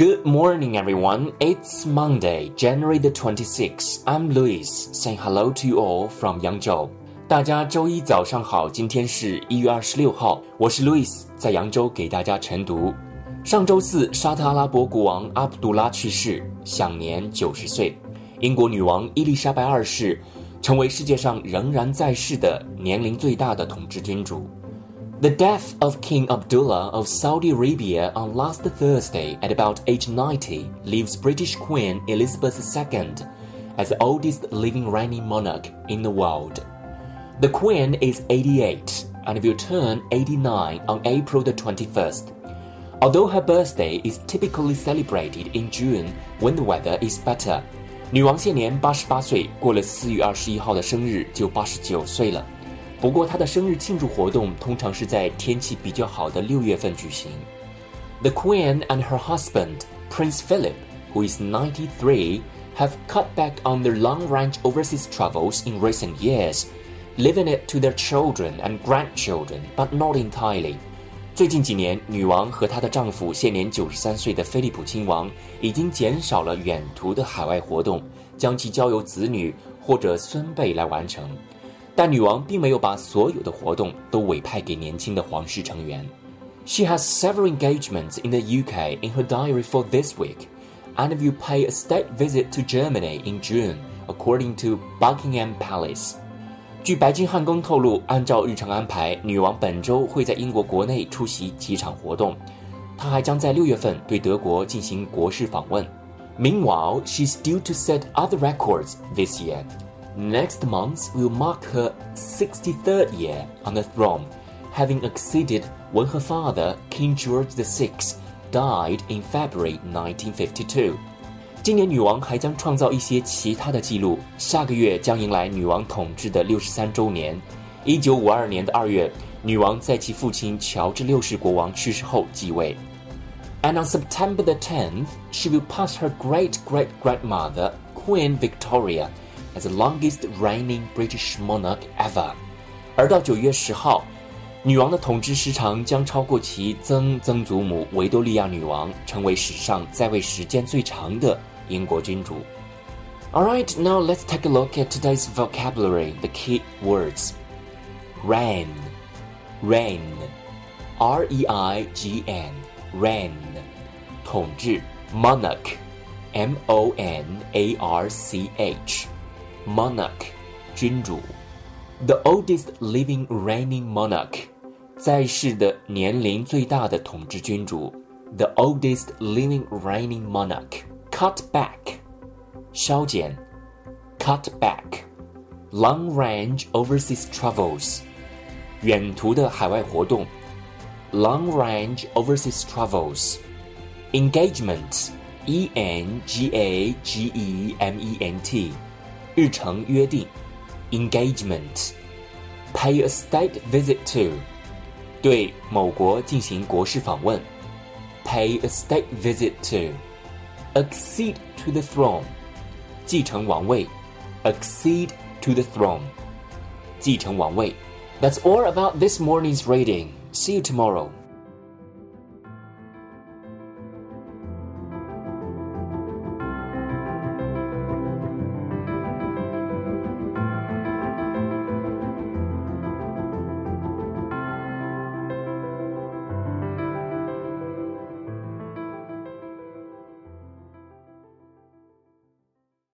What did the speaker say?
Good morning, everyone. It's Monday, January the 26th. I'm Louis, saying hello to you all from Yangzhou. 大家周一早上好，今天是一月二十六号，我是 Louis，在扬州给大家晨读。上周四，沙特阿拉伯国王阿卜杜拉去世，享年九十岁。英国女王伊丽莎白二世成为世界上仍然在世的年龄最大的统治君主。The death of King Abdullah of Saudi Arabia on last Thursday at about age 90 leaves British Queen Elizabeth II as the oldest living reigning monarch in the world. The Queen is 88 and will turn 89 on April the 21st. Although her birthday is typically celebrated in June when the weather is better. 女王现年八十八岁，过了四月二十一号的生日就八十九岁了。 不过，他的生日庆祝活动通常是在天气比较好的六月份举行。The Queen and her husband, Prince Philip, who is 93, have cut back on their long-range overseas travels in recent years, leaving it to their children and grandchildren, but not entirely. 最近几年，女王和她的丈夫现年九十三岁的菲利普亲王已经减少了远途的海外活动，将其交由子女或者孙辈来完成。 但女王并没有把所有的活动都委派给年轻的皇室成员。She has several engagements in the UK in her diary for this week, and will pay a state visit to Germany in June, according to Buckingham Palace. 据白金汉宫透露，按照日程安排，女王本周会在英国国内出席几场活动。她还将在六月份对德国进行国事访问。Meanwhile, she's due to set other records this year. Next month will mark her 63rd year on the throne, having exceeded when her father, King George VI, died in February 1952. 今年女王还将创造一些其他的记录。下个月将迎来女王统治的六十三周年。一九五二年的二月，女王在其父亲乔治六世国王去世后继位。And on September the 10th, she will pass her great great grandmother, Queen Victoria, as the longest reigning British monarch ever。而到九月十号，女王的统治时长将超过其曾曾祖母维多利亚女王，成为史上在位时间最长的英国君主。Alright, now let's take a look at today's vocabulary, the key words. Reign, reign, R-E-I-G-N, reign, 统治 monarch, M-O-N-A-R-C-H monarch 君主，the oldest living reigning monarch 在世的年龄最大的统治君主，the oldest living reigning monarch cut back 削减，cut back long range overseas travels 远途的海外活动，long range overseas travels engagement e n g a g e m e n t 日程约定，engagement。Pay a state visit to，对某国进行国事访问。Pay a state visit to。Accede to the throne，继承王位。Accede to the throne，继承王位。That's all about this morning's reading. See you tomorrow.